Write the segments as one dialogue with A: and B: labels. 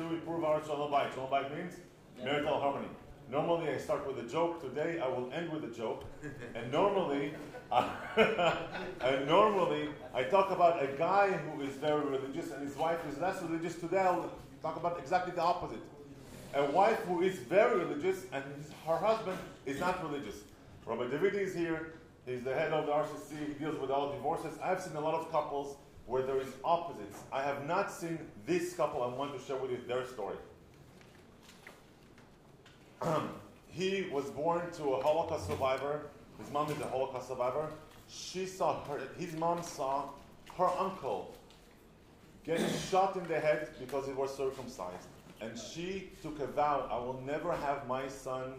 A: to improve our Shalom Bayit. Shalom Bayit means marital harmony. Normally I start with a joke. Today I will end with a joke. And normally, and normally I talk about a guy who is very religious and his wife is less religious. Today I'll talk about exactly the opposite. A wife who is very religious and his, her husband is not religious. Rabbi David is here. He's the head of the RCC. He deals with all divorces. I've seen a lot of couples where there is opposites. I have not seen this couple. I want to share with you their story. he was born to a Holocaust survivor. His mom is a Holocaust survivor. She saw her. His mom saw her uncle get shot in the head because he was circumcised. And she took a vow, I will never have my son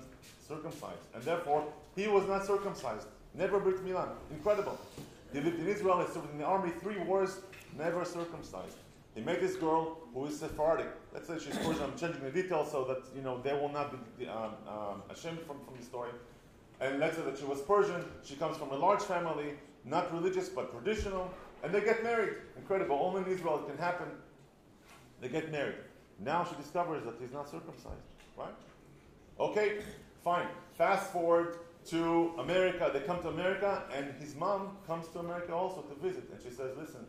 A: circumcised. And therefore, he was not circumcised. Never Brit Milah. Incredible. He lived in Israel, he served in the army, three wars, never circumcised. He met this girl who is Sephardic. Let's say she's Persian. I'm changing the details so that you know they will not be um, um, ashamed from, from the story. And let's say that she was Persian. She comes from a large family, not religious but traditional, and they get married. Incredible. Only in Israel it can happen. They get married. Now she discovers that he's not circumcised. Right? Okay, fine. Fast forward to America. They come to America, and his mom comes to America also to visit. And she says, Listen,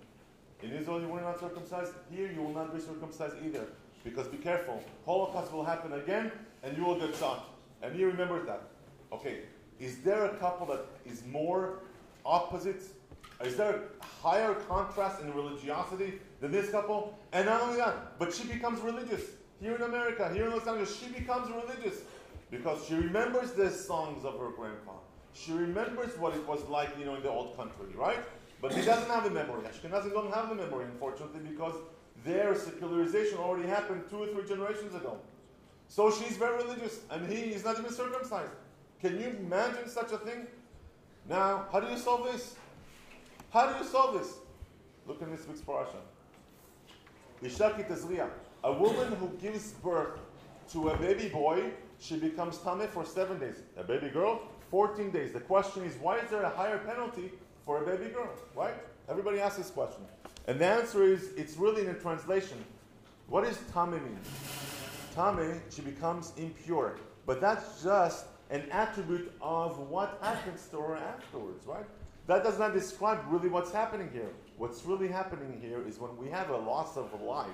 A: in Israel you were not circumcised. Here you will not be circumcised either. Because be careful, Holocaust will happen again, and you will get shot. And he remembers that. Okay, is there a couple that is more opposite? Is there a higher contrast in religiosity than this couple? And not only that, but she becomes religious. Here in America, here in Los Angeles, she becomes religious because she remembers the songs of her grandpa. She remembers what it was like, you know, in the old country, right? But he doesn't have the memory. Ashkenazim don't have the memory, unfortunately, because their secularization already happened two or three generations ago. So she's very religious, and he is not even circumcised. Can you imagine such a thing? Now, how do you solve this? How do you solve this? Look in this week's parasha. Isha Ki Tazria, a woman who gives birth to a baby boy she becomes tameh for seven days. A baby girl, 14 days. The question is, why is there a higher penalty for a baby girl? Right? Everybody asks this question. And the answer is, it's really in a translation. What does tameh mean? Tameh, she becomes impure. But that's just an attribute of what happens to her afterwards, right? That does not describe really what's happening here. What's really happening here is when we have a loss of life,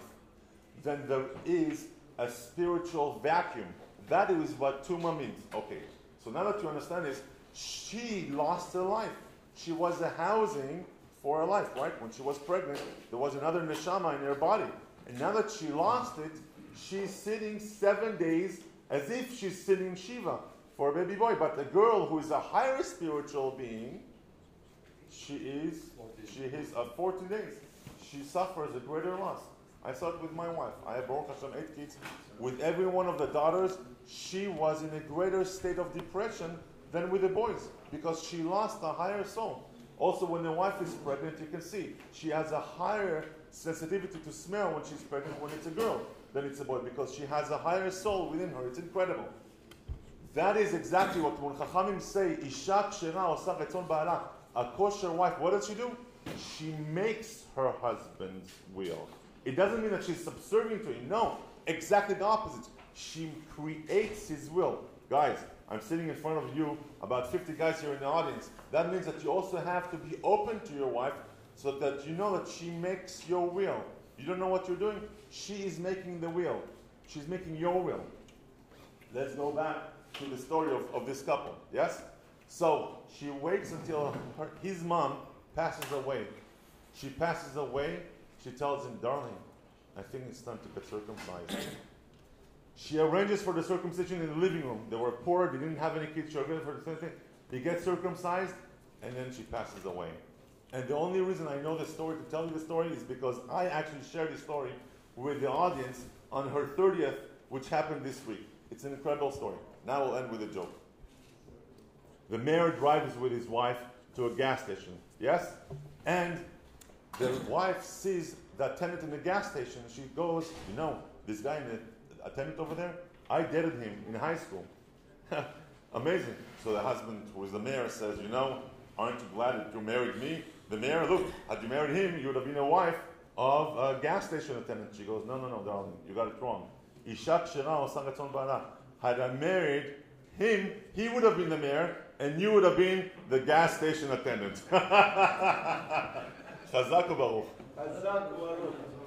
A: then there is a spiritual vacuum that is what tuma means. Okay, so now that you understand this, she lost her life. She was a housing for her life, right? When she was pregnant, there was another neshama in her body. And now that she lost it, she's sitting seven days as if she's sitting Shiva for a baby boy. But the girl who is a higher spiritual being, she is she is at 14 days. She suffers a greater loss. I saw it with my wife. I have Baruch Hashem eight kids. With every one of the daughters, she was in a greater state of depression than with the boys because she lost a higher soul. Also, when the wife is pregnant, you can see she has a higher sensitivity to smell when she's pregnant when it's a girl than it's a boy because she has a higher soul within her. It's incredible. That is exactly what when Chachamim say, Isha Kshera Osa Retzon Ba'ala, a kosher wife, what does she do? She makes her husband's will. It doesn't mean that she's subservient to him. No, exactly the opposite. She creates his will. Guys, I'm sitting in front of you, about 50 guys here in the audience. That means that you also have to be open to your wife so that you know that she makes your will. You don't know what you're doing? She is making the will. She's making your will. Let's go back to the story of, of this couple. Yes? So she waits until her, his mom passes away. She passes away she tells him, Darling, I think it's time to get circumcised. she arranges for the circumcision in the living room. They were poor, they didn't have any kids. She for the circumcision. He gets circumcised, and then she passes away. And the only reason I know the story to tell you the story is because I actually shared the story with the audience on her 30th, which happened this week. It's an incredible story. Now we'll end with a joke. The mayor drives with his wife to a gas station. Yes? And the wife sees the attendant in the gas station. She goes, You know, this guy, in the attendant over there, I dated him in high school. Amazing. So the husband, who is the mayor, says, You know, aren't you glad that you married me? the mayor, look, had you married him, you would have been a wife of a gas station attendant. She goes, no, no, no, darling, you got it wrong. Bala. Had I married him, he would have been the mayor, and you would have been the gas station attendant. חזק וברוך.
B: חזק וברוך.